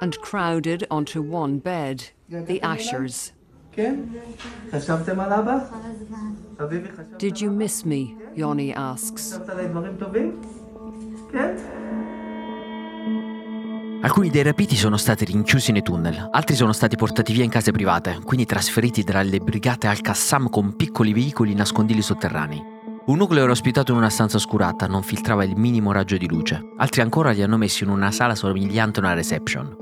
and crowded onto one bed, the Ashers. Did you miss me? Yoni asks. Alcuni dei rapiti sono stati rinchiusi nei tunnel, altri sono stati portati via in case private, quindi trasferiti tra le brigate Al-Qassam con piccoli veicoli nascondigli sotterranei. Un nucleo era ospitato in una stanza oscurata, non filtrava il minimo raggio di luce. Altri ancora li hanno messi in una sala somigliante a una reception.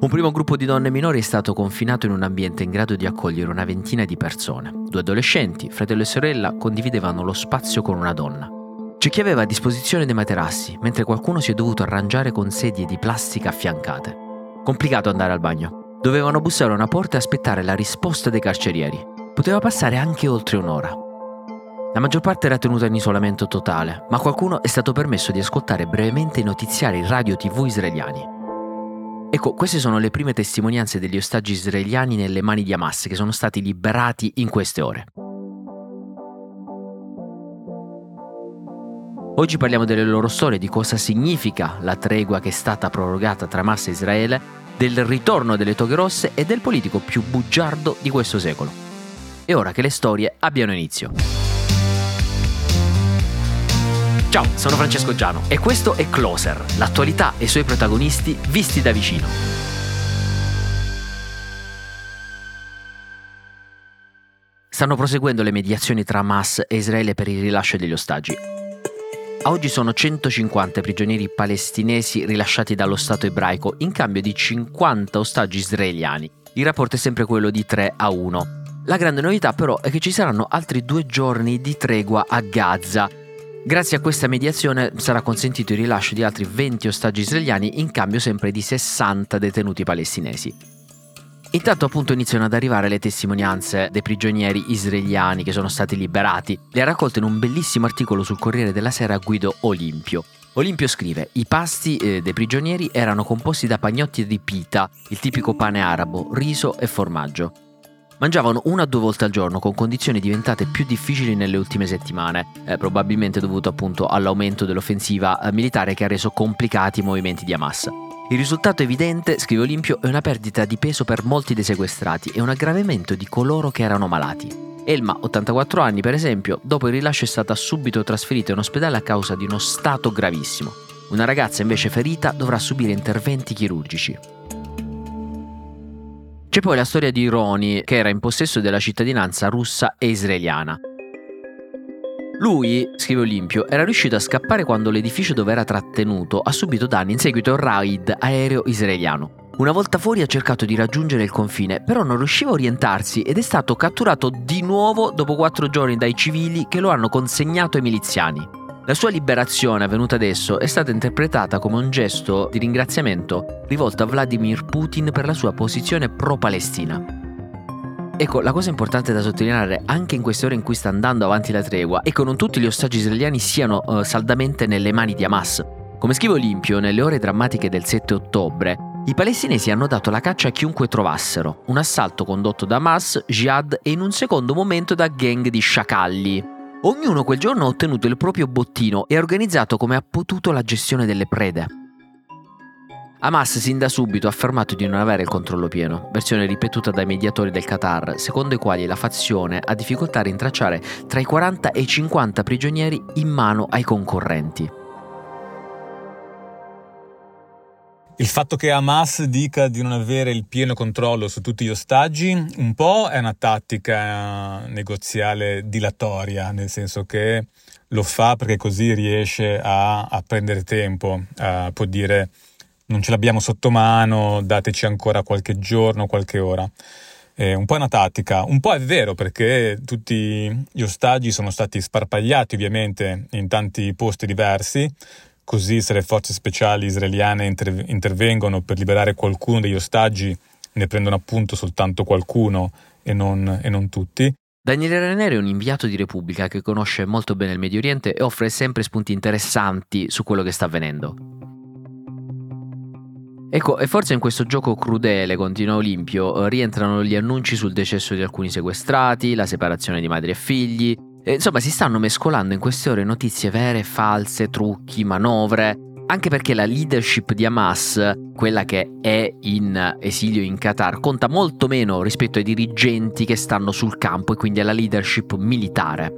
Un primo gruppo di donne minori è stato confinato in un ambiente in grado di accogliere una ventina di persone. Due adolescenti, fratello e sorella, condividevano lo spazio con una donna. C'è chi aveva a disposizione dei materassi, mentre qualcuno si è dovuto arrangiare con sedie di plastica affiancate. Complicato andare al bagno. Dovevano bussare a una porta e aspettare la risposta dei carcerieri. Poteva passare anche oltre un'ora. La maggior parte era tenuta in isolamento totale, ma qualcuno è stato permesso di ascoltare brevemente i notiziari radio tv israeliani. Ecco, queste sono le prime testimonianze degli ostaggi israeliani nelle mani di Hamas che sono stati liberati in queste ore. Oggi parliamo delle loro storie, di cosa significa la tregua che è stata prorogata tra Hamas e Israele, del ritorno delle toghe rosse e del politico più bugiardo di questo secolo. È ora che le storie abbiano inizio. Ciao, sono Francesco Giano e questo è Closer, l'attualità e i suoi protagonisti visti da vicino. Stanno proseguendo le mediazioni tra Hamas e Israele per il rilascio degli ostaggi. A oggi sono 150 prigionieri palestinesi rilasciati dallo Stato ebraico in cambio di 50 ostaggi israeliani. Il rapporto è sempre quello di 3 a 1. La grande novità però è che ci saranno altri due giorni di tregua a Gaza. Grazie a questa mediazione sarà consentito il rilascio di altri 20 ostaggi israeliani in cambio sempre di 60 detenuti palestinesi. Intanto appunto iniziano ad arrivare le testimonianze dei prigionieri israeliani che sono stati liberati. Le ha raccolte in un bellissimo articolo sul Corriere della Sera Guido Olimpio. Olimpio scrive: I pasti eh, dei prigionieri erano composti da pagnotti di pita, il tipico pane arabo, riso e formaggio. Mangiavano una o due volte al giorno con condizioni diventate più difficili nelle ultime settimane, eh, probabilmente dovuto appunto all'aumento dell'offensiva eh, militare che ha reso complicati i movimenti di Hamas. Il risultato evidente, scrive Olimpio, è una perdita di peso per molti dei sequestrati e un aggravamento di coloro che erano malati. Elma, 84 anni per esempio, dopo il rilascio è stata subito trasferita in ospedale a causa di uno stato gravissimo. Una ragazza invece ferita dovrà subire interventi chirurgici. C'è poi la storia di Roni, che era in possesso della cittadinanza russa e israeliana. Lui, scrive Olimpio, era riuscito a scappare quando l'edificio dove era trattenuto ha subito danni in seguito a un raid aereo israeliano. Una volta fuori ha cercato di raggiungere il confine, però non riusciva a orientarsi ed è stato catturato di nuovo dopo quattro giorni dai civili che lo hanno consegnato ai miliziani. La sua liberazione avvenuta adesso è stata interpretata come un gesto di ringraziamento rivolto a Vladimir Putin per la sua posizione pro-Palestina. Ecco, la cosa importante da sottolineare anche in queste ore in cui sta andando avanti la tregua è che non tutti gli ostaggi israeliani siano uh, saldamente nelle mani di Hamas. Come scrive Olimpio, nelle ore drammatiche del 7 ottobre, i palestinesi hanno dato la caccia a chiunque trovassero, un assalto condotto da Hamas, Jihad e in un secondo momento da gang di sciacalli. Ognuno quel giorno ha ottenuto il proprio bottino e ha organizzato come ha potuto la gestione delle prede. Hamas sin da subito ha affermato di non avere il controllo pieno, versione ripetuta dai mediatori del Qatar, secondo i quali la fazione ha difficoltà a rintracciare tra i 40 e i 50 prigionieri in mano ai concorrenti. Il fatto che Hamas dica di non avere il pieno controllo su tutti gli ostaggi un po' è una tattica negoziale dilatoria, nel senso che lo fa perché così riesce a, a prendere tempo, uh, può dire non ce l'abbiamo sotto mano, dateci ancora qualche giorno, qualche ora. Eh, un po' è una tattica, un po' è vero perché tutti gli ostaggi sono stati sparpagliati ovviamente in tanti posti diversi, così se le forze speciali israeliane inter- intervengono per liberare qualcuno degli ostaggi, ne prendono appunto soltanto qualcuno e non, e non tutti. Daniele Ranieri è un inviato di Repubblica che conosce molto bene il Medio Oriente e offre sempre spunti interessanti su quello che sta avvenendo. Ecco, e forse in questo gioco crudele, continua Olimpio, rientrano gli annunci sul decesso di alcuni sequestrati, la separazione di madri e figli. E, insomma, si stanno mescolando in queste ore notizie vere false, trucchi, manovre. Anche perché la leadership di Hamas, quella che è in esilio in Qatar, conta molto meno rispetto ai dirigenti che stanno sul campo e quindi alla leadership militare.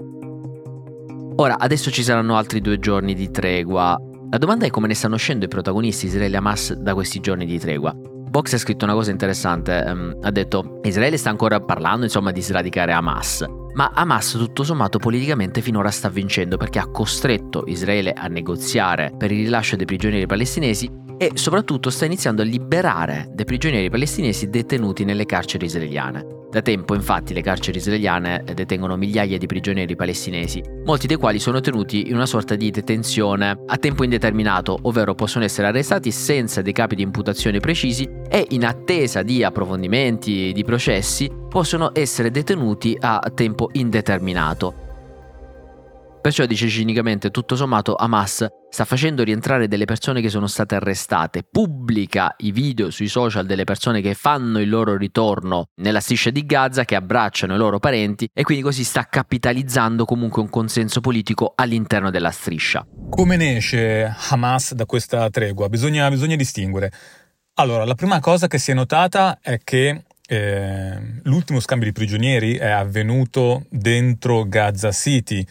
Ora, adesso ci saranno altri due giorni di tregua. La domanda è come ne stanno uscendo i protagonisti Israele e Hamas da questi giorni di tregua. Box ha scritto una cosa interessante, um, ha detto Israele sta ancora parlando insomma di sradicare Hamas, ma Hamas tutto sommato politicamente finora sta vincendo perché ha costretto Israele a negoziare per il rilascio dei prigionieri palestinesi e soprattutto sta iniziando a liberare dei prigionieri palestinesi detenuti nelle carceri israeliane. Da tempo infatti le carceri israeliane detengono migliaia di prigionieri palestinesi, molti dei quali sono tenuti in una sorta di detenzione a tempo indeterminato, ovvero possono essere arrestati senza dei capi di imputazione precisi e in attesa di approfondimenti di processi possono essere detenuti a tempo indeterminato. Perciò dice cinicamente, tutto sommato Hamas sta facendo rientrare delle persone che sono state arrestate, pubblica i video sui social delle persone che fanno il loro ritorno nella striscia di Gaza, che abbracciano i loro parenti e quindi così sta capitalizzando comunque un consenso politico all'interno della striscia. Come ne esce Hamas da questa tregua? Bisogna, bisogna distinguere. Allora, la prima cosa che si è notata è che eh, l'ultimo scambio di prigionieri è avvenuto dentro Gaza City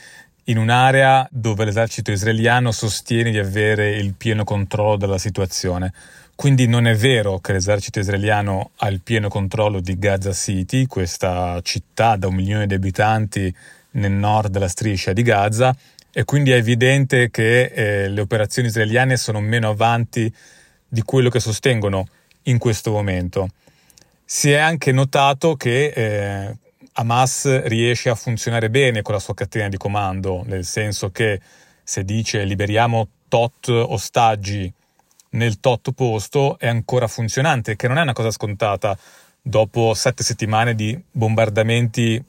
in un'area dove l'esercito israeliano sostiene di avere il pieno controllo della situazione. Quindi non è vero che l'esercito israeliano ha il pieno controllo di Gaza City, questa città da un milione di abitanti nel nord della striscia di Gaza, e quindi è evidente che eh, le operazioni israeliane sono meno avanti di quello che sostengono in questo momento. Si è anche notato che eh, Hamas riesce a funzionare bene con la sua catena di comando, nel senso che se dice liberiamo tot ostaggi nel tot posto è ancora funzionante, che non è una cosa scontata dopo sette settimane di bombardamenti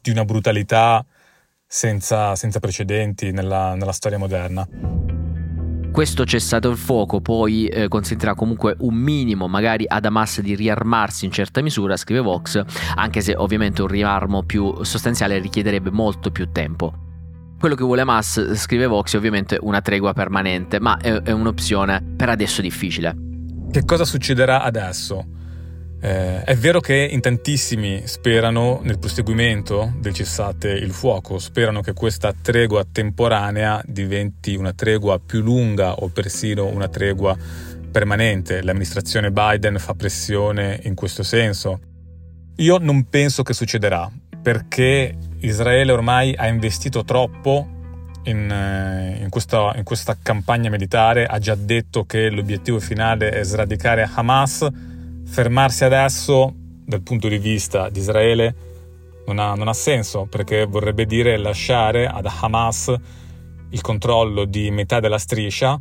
di una brutalità senza, senza precedenti nella, nella storia moderna. Questo cessato il fuoco poi eh, consentirà comunque un minimo magari ad Hamas di riarmarsi in certa misura, scrive Vox, anche se ovviamente un riarmo più sostanziale richiederebbe molto più tempo. Quello che vuole Hamas, scrive Vox, è ovviamente una tregua permanente, ma è, è un'opzione per adesso difficile. Che cosa succederà adesso? Eh, è vero che in tantissimi sperano nel proseguimento del cessate il fuoco, sperano che questa tregua temporanea diventi una tregua più lunga o persino una tregua permanente. L'amministrazione Biden fa pressione in questo senso. Io non penso che succederà, perché Israele ormai ha investito troppo in, eh, in, questa, in questa campagna militare, ha già detto che l'obiettivo finale è sradicare Hamas fermarsi adesso dal punto di vista di Israele non ha, non ha senso perché vorrebbe dire lasciare ad Hamas il controllo di metà della striscia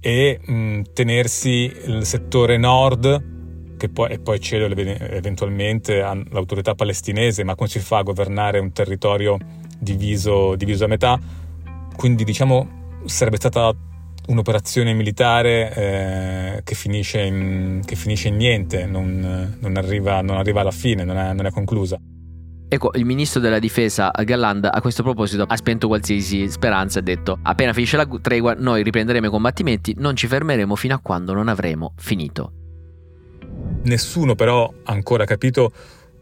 e mh, tenersi il settore nord che poi, e poi cedere eventualmente all'autorità palestinese, ma come si fa a governare un territorio diviso, diviso a metà? Quindi diciamo sarebbe stata un'operazione militare eh, che, finisce in, che, finisce in, niente, non, non, arriva, non arriva, alla fine, non è, non è, conclusa. Ecco, il ministro della difesa Galland a questo proposito ha spento qualsiasi speranza e ha detto appena finisce la tregua noi riprenderemo i combattimenti, non ci fermeremo fino a quando non avremo finito. Nessuno però ha ancora capito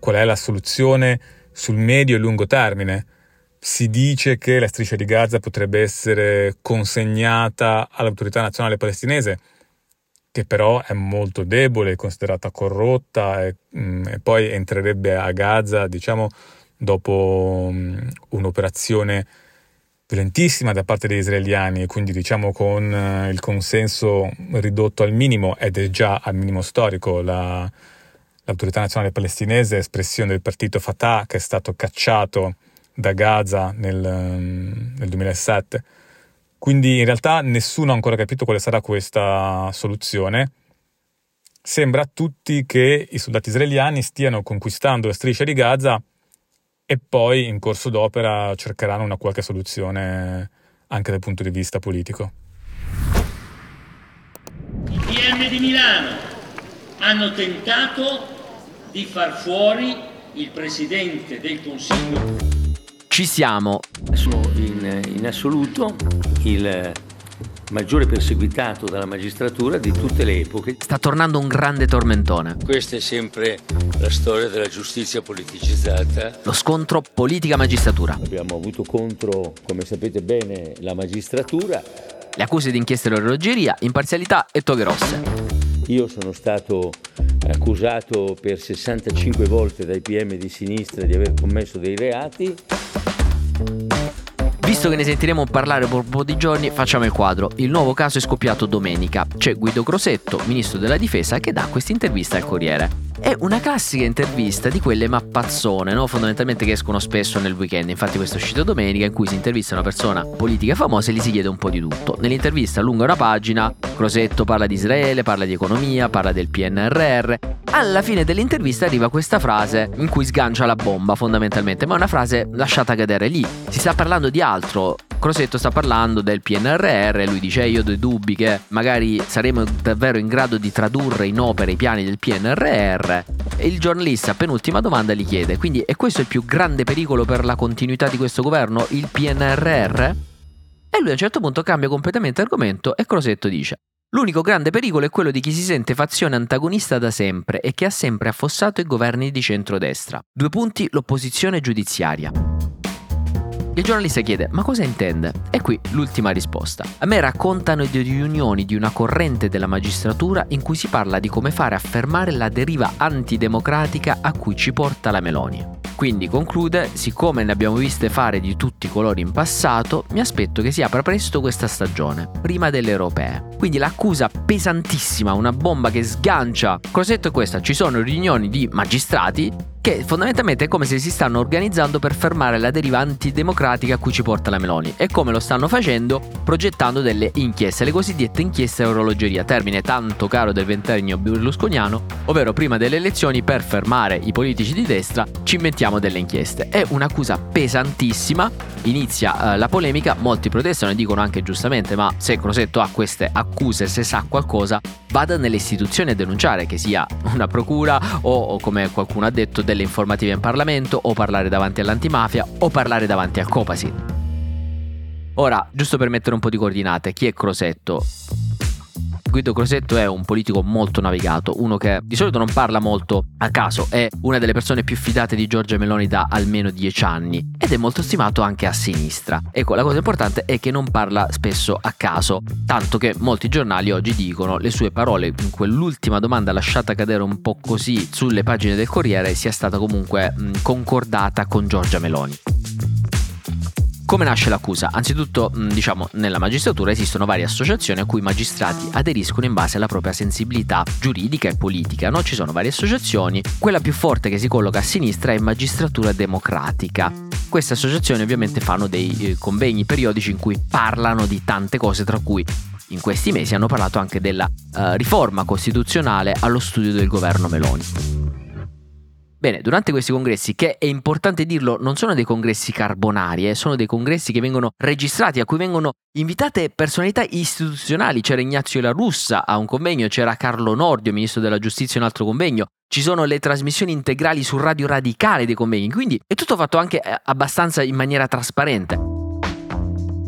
qual è la soluzione sul medio e lungo termine si dice che la striscia di Gaza potrebbe essere consegnata all'autorità nazionale palestinese, che però è molto debole, considerata corrotta e, mm, e poi entrerebbe a Gaza, diciamo, dopo um, un'operazione violentissima da parte degli israeliani. Quindi diciamo con uh, il consenso ridotto al minimo ed è già al minimo storico la, l'autorità nazionale palestinese, espressione del partito Fatah che è stato cacciato da Gaza nel, ehm, nel 2007. Quindi in realtà nessuno ha ancora capito quale sarà questa soluzione. Sembra a tutti che i soldati israeliani stiano conquistando la striscia di Gaza e poi in corso d'opera cercheranno una qualche soluzione anche dal punto di vista politico. I PM di Milano hanno tentato di far fuori il Presidente del Consiglio ci siamo. Sono in, in assoluto il maggiore perseguitato dalla magistratura di tutte le epoche. Sta tornando un grande tormentone. Questa è sempre la storia della giustizia politicizzata. Lo scontro politica-magistratura. Abbiamo avuto contro, come sapete bene, la magistratura. Le accuse di inchieste e orologeria, imparzialità e toghe rosse. Io sono stato accusato per 65 volte dai PM di sinistra di aver commesso dei reati. Visto che ne sentiremo parlare per un po' di giorni, facciamo il quadro. Il nuovo caso è scoppiato domenica. C'è Guido Crosetto, ministro della difesa, che dà questa intervista al Corriere. È una classica intervista di quelle mappazzone, no? fondamentalmente che escono spesso nel weekend. Infatti, questo è uscito domenica in cui si intervista una persona politica famosa e gli si chiede un po' di tutto. Nell'intervista lunga una pagina, Crosetto parla di Israele, parla di economia, parla del PNRR. Alla fine dell'intervista arriva questa frase in cui sgancia la bomba, fondamentalmente, ma è una frase lasciata cadere lì. Si sta parlando di altro. Crosetto sta parlando del PNRR, lui dice io ho dei dubbi che magari saremo davvero in grado di tradurre in opere i piani del PNRR e il giornalista, penultima domanda, gli chiede: Quindi è questo il più grande pericolo per la continuità di questo governo, il PNRR? E lui a un certo punto cambia completamente argomento e Crosetto dice: L'unico grande pericolo è quello di chi si sente fazione antagonista da sempre e che ha sempre affossato i governi di centrodestra. Due punti, l'opposizione giudiziaria. Il giornalista chiede ma cosa intende? E qui l'ultima risposta. A me raccontano di riunioni di una corrente della magistratura in cui si parla di come fare affermare la deriva antidemocratica a cui ci porta la Meloni. Quindi conclude, siccome ne abbiamo viste fare di tutti i colori in passato, mi aspetto che si apra presto questa stagione, prima delle europee. Quindi l'accusa pesantissima, una bomba che sgancia. Cosetto è questa, ci sono riunioni di magistrati che fondamentalmente è come se si stanno organizzando per fermare la deriva antidemocratica a cui ci porta la Meloni. E come lo stanno facendo? Progettando delle inchieste, le cosiddette inchieste orologeria, termine tanto caro del ventennio berlusconiano, ovvero prima delle elezioni per fermare i politici di destra ci inventiamo delle inchieste. È un'accusa pesantissima, inizia uh, la polemica, molti protestano e dicono anche giustamente ma se Crosetto ha queste accuse, se sa qualcosa, vada nelle istituzioni a denunciare, che sia una procura o, o come qualcuno ha detto delle informative in Parlamento o parlare davanti all'antimafia o parlare davanti al Copasi. Ora, giusto per mettere un po' di coordinate, chi è Crosetto? Guido Crosetto è un politico molto navigato, uno che di solito non parla molto a caso, è una delle persone più fidate di Giorgia Meloni da almeno dieci anni ed è molto stimato anche a sinistra. Ecco, la cosa importante è che non parla spesso a caso, tanto che molti giornali oggi dicono le sue parole in quell'ultima domanda lasciata cadere un po' così sulle pagine del Corriere sia stata comunque concordata con Giorgia Meloni. Come nasce l'accusa? Anzitutto, diciamo, nella magistratura esistono varie associazioni a cui i magistrati aderiscono in base alla propria sensibilità giuridica e politica, no? Ci sono varie associazioni, quella più forte che si colloca a sinistra è Magistratura Democratica. Queste associazioni ovviamente fanno dei eh, convegni periodici in cui parlano di tante cose, tra cui in questi mesi hanno parlato anche della uh, riforma costituzionale allo studio del governo Meloni. Bene, durante questi congressi, che è importante dirlo, non sono dei congressi carbonari, eh, sono dei congressi che vengono registrati, a cui vengono invitate personalità istituzionali. C'era Ignazio La Russa a un convegno, c'era Carlo Nordio, ministro della giustizia, in un altro convegno. Ci sono le trasmissioni integrali su Radio Radicale dei convegni, quindi è tutto fatto anche eh, abbastanza in maniera trasparente.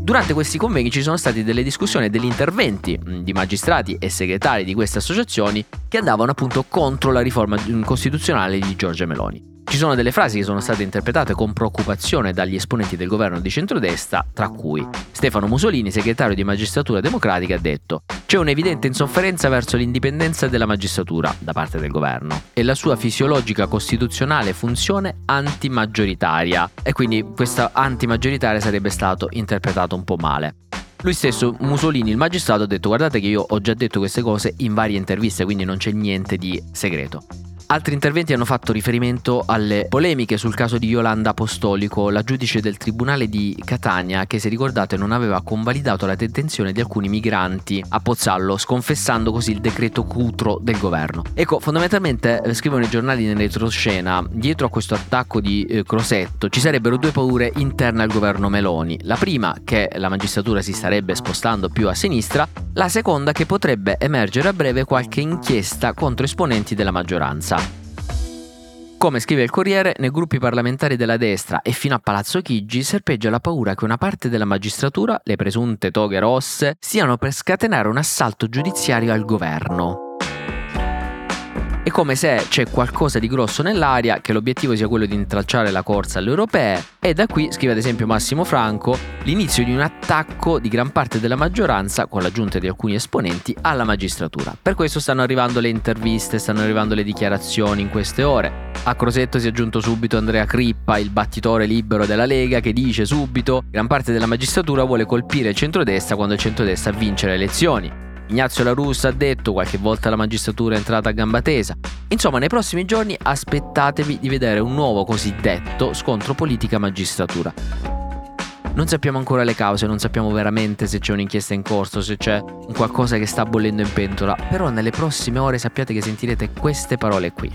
Durante questi convegni ci sono state delle discussioni e degli interventi di magistrati e segretari di queste associazioni che andavano appunto contro la riforma costituzionale di Giorgia Meloni. Ci sono delle frasi che sono state interpretate con preoccupazione dagli esponenti del governo di centrodestra, tra cui Stefano Musolini, segretario di Magistratura Democratica, ha detto c'è un'evidente insofferenza verso l'indipendenza della magistratura da parte del governo e la sua fisiologica costituzionale funzione antimaggioritaria e quindi questa antimaggioritaria sarebbe stato interpretato un po' male. Lui stesso, Musolini, il magistrato, ha detto guardate che io ho già detto queste cose in varie interviste, quindi non c'è niente di segreto. Altri interventi hanno fatto riferimento alle polemiche sul caso di Yolanda Apostolico, la giudice del Tribunale di Catania che, se ricordate, non aveva convalidato la detenzione di alcuni migranti a Pozzallo, sconfessando così il decreto Cutro del governo. Ecco, fondamentalmente, eh, scrivono i giornali in retroscena, dietro a questo attacco di eh, Crosetto ci sarebbero due paure interne al governo Meloni. La prima, che la magistratura si starebbe spostando più a sinistra, la seconda che potrebbe emergere a breve qualche inchiesta contro esponenti della maggioranza. Come scrive il Corriere, nei gruppi parlamentari della destra e fino a Palazzo Chigi serpeggia la paura che una parte della magistratura, le presunte toghe rosse, stiano per scatenare un assalto giudiziario al governo. Come se c'è qualcosa di grosso nell'aria, che l'obiettivo sia quello di intralciare la corsa alle europee e da qui, scrive ad esempio Massimo Franco, l'inizio di un attacco di gran parte della maggioranza, con l'aggiunta di alcuni esponenti, alla magistratura. Per questo stanno arrivando le interviste, stanno arrivando le dichiarazioni in queste ore. A Crosetto si è aggiunto subito Andrea Crippa, il battitore libero della Lega, che dice subito gran parte della magistratura vuole colpire il centrodestra quando il centrodestra vince le elezioni. Ignazio La Russa ha detto qualche volta la magistratura è entrata a gamba tesa. Insomma, nei prossimi giorni aspettatevi di vedere un nuovo cosiddetto scontro politica-magistratura. Non sappiamo ancora le cause, non sappiamo veramente se c'è un'inchiesta in corso, se c'è un qualcosa che sta bollendo in pentola, però nelle prossime ore sappiate che sentirete queste parole qui,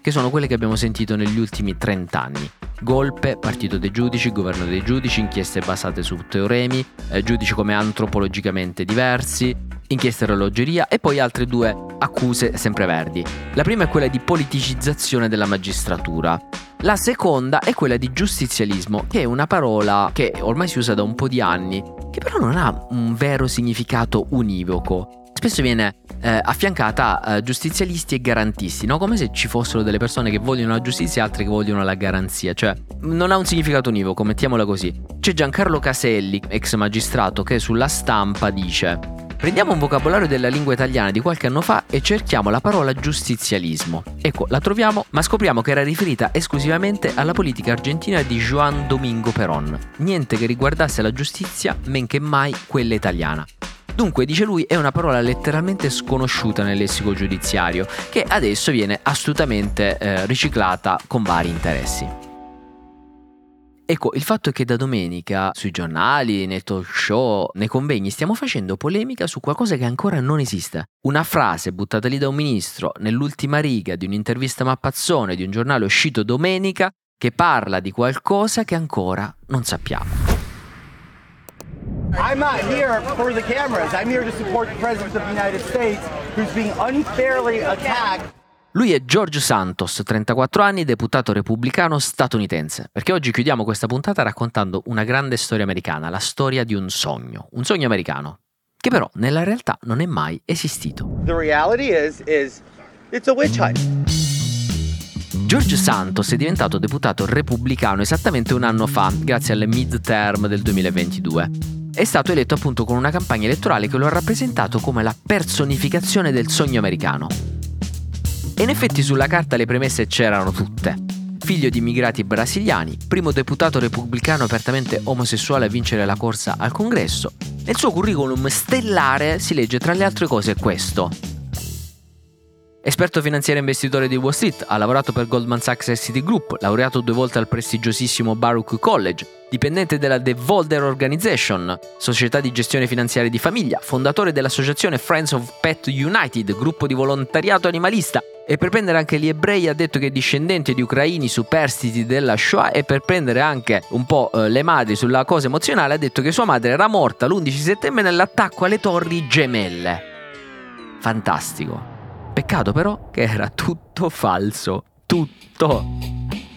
che sono quelle che abbiamo sentito negli ultimi 30 anni. Golpe, partito dei giudici, governo dei giudici, inchieste basate su teoremi, eh, giudici come antropologicamente diversi, inchiesta orologeria e poi altre due accuse sempre verdi. La prima è quella di politicizzazione della magistratura. La seconda è quella di giustizialismo, che è una parola che ormai si usa da un po' di anni, che però non ha un vero significato univoco. Spesso viene eh, affiancata a giustizialisti e garantisti, no? come se ci fossero delle persone che vogliono la giustizia e altre che vogliono la garanzia, cioè non ha un significato univoco, mettiamola così. C'è Giancarlo Caselli, ex magistrato, che sulla stampa dice Prendiamo un vocabolario della lingua italiana di qualche anno fa e cerchiamo la parola giustizialismo. Ecco, la troviamo, ma scopriamo che era riferita esclusivamente alla politica argentina di Juan Domingo Perón. Niente che riguardasse la giustizia, men che mai quella italiana. Dunque, dice lui, è una parola letteralmente sconosciuta nel lessico giudiziario, che adesso viene assolutamente eh, riciclata con vari interessi. Ecco, il fatto è che da domenica sui giornali, nei talk show, nei convegni stiamo facendo polemica su qualcosa che ancora non esiste. Una frase buttata lì da un ministro nell'ultima riga di un'intervista mappazzone di un giornale uscito domenica che parla di qualcosa che ancora non sappiamo. I'm not here for the cameras. I'm here to support the President of the United States who's being unfairly attacked lui è George Santos, 34 anni, deputato repubblicano statunitense, perché oggi chiudiamo questa puntata raccontando una grande storia americana, la storia di un sogno, un sogno americano, che però nella realtà non è mai esistito. The reality is, is it's a witch hunt. George Santos è diventato deputato repubblicano esattamente un anno fa, grazie alle midterm del 2022. È stato eletto appunto con una campagna elettorale che lo ha rappresentato come la personificazione del sogno americano. E in effetti sulla carta le premesse c'erano tutte. Figlio di immigrati brasiliani, primo deputato repubblicano apertamente omosessuale a vincere la corsa al congresso. Nel suo curriculum stellare si legge tra le altre cose questo. Esperto finanziario e investitore di Wall Street, ha lavorato per Goldman Sachs e Citigroup, laureato due volte al prestigiosissimo Baruch College, dipendente della The Volder Organization, società di gestione finanziaria di famiglia, fondatore dell'associazione Friends of Pet United, gruppo di volontariato animalista, e per prendere anche gli ebrei ha detto che è discendente di ucraini superstiti della Shoah e per prendere anche un po' eh, le madri sulla cosa emozionale ha detto che sua madre era morta l'11 settembre nell'attacco alle torri gemelle. Fantastico. Peccato però che era tutto falso. Tutto.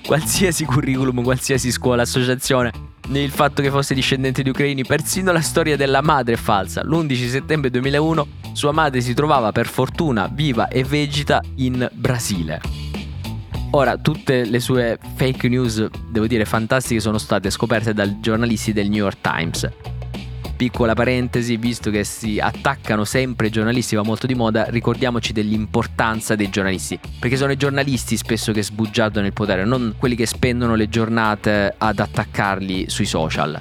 Qualsiasi curriculum, qualsiasi scuola, associazione, il fatto che fosse discendente di ucraini, persino la storia della madre è falsa. L'11 settembre 2001 sua madre si trovava per fortuna viva e vegeta in Brasile. Ora, tutte le sue fake news, devo dire fantastiche, sono state scoperte dai giornalisti del New York Times piccola parentesi, visto che si attaccano sempre i giornalisti, va molto di moda, ricordiamoci dell'importanza dei giornalisti, perché sono i giornalisti spesso che sbugiardano il potere, non quelli che spendono le giornate ad attaccarli sui social.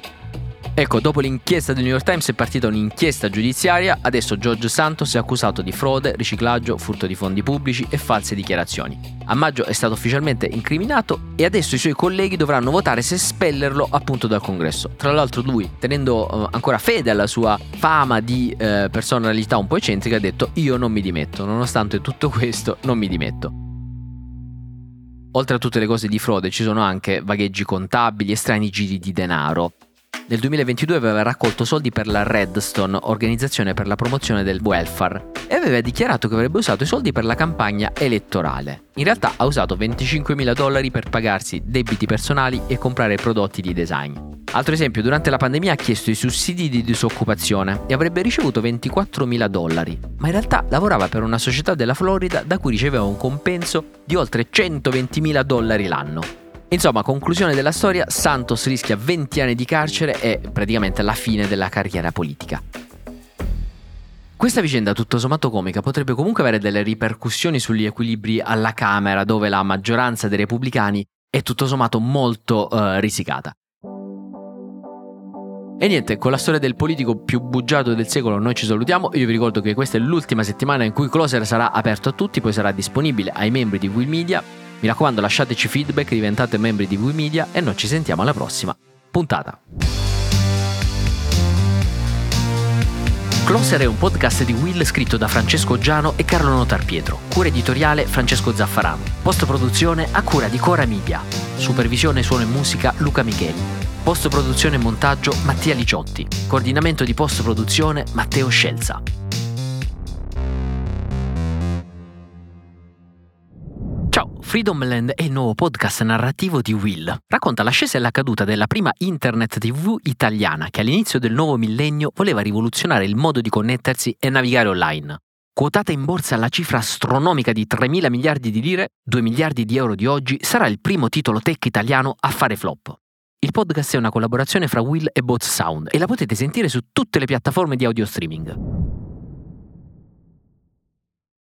Ecco, dopo l'inchiesta del New York Times è partita un'inchiesta giudiziaria, adesso George Santos è accusato di frode, riciclaggio, furto di fondi pubblici e false dichiarazioni. A maggio è stato ufficialmente incriminato e adesso i suoi colleghi dovranno votare se espellerlo appunto dal congresso. Tra l'altro lui, tenendo uh, ancora fede alla sua fama di uh, personalità un po' eccentrica, ha detto io non mi dimetto, nonostante tutto questo non mi dimetto. Oltre a tutte le cose di frode ci sono anche vagheggi contabili e strani giri di denaro. Nel 2022 aveva raccolto soldi per la Redstone, organizzazione per la promozione del welfare, e aveva dichiarato che avrebbe usato i soldi per la campagna elettorale. In realtà ha usato 25.000 dollari per pagarsi debiti personali e comprare prodotti di design. Altro esempio, durante la pandemia ha chiesto i sussidi di disoccupazione e avrebbe ricevuto 24.000 dollari, ma in realtà lavorava per una società della Florida da cui riceveva un compenso di oltre 120.000 dollari l'anno. Insomma, conclusione della storia, Santos rischia 20 anni di carcere e praticamente la fine della carriera politica. Questa vicenda tutto sommato comica potrebbe comunque avere delle ripercussioni sugli equilibri alla Camera dove la maggioranza dei repubblicani è tutto sommato molto uh, risicata. E niente, con la storia del politico più bugiato del secolo noi ci salutiamo. Io vi ricordo che questa è l'ultima settimana in cui Closer sarà aperto a tutti, poi sarà disponibile ai membri di Will Media mi raccomando lasciateci feedback, diventate membri di Media e noi ci sentiamo alla prossima puntata. Closer è un podcast di Will scritto da Francesco Giano e Carlo Notar Pietro. Cura editoriale Francesco Zaffarano. Post produzione a cura di Cora Media. Supervisione suono e musica Luca Micheli. Post produzione e montaggio Mattia Liciotti. Coordinamento di post produzione Matteo Scelza. Freedomland è il nuovo podcast narrativo di Will. Racconta l'ascesa e la caduta della prima internet TV italiana che all'inizio del nuovo millennio voleva rivoluzionare il modo di connettersi e navigare online. Quotata in borsa alla cifra astronomica di 3 mila miliardi di lire, 2 miliardi di euro di oggi, sarà il primo titolo tech italiano a fare flop. Il podcast è una collaborazione fra Will e Bots Sound e la potete sentire su tutte le piattaforme di audio streaming.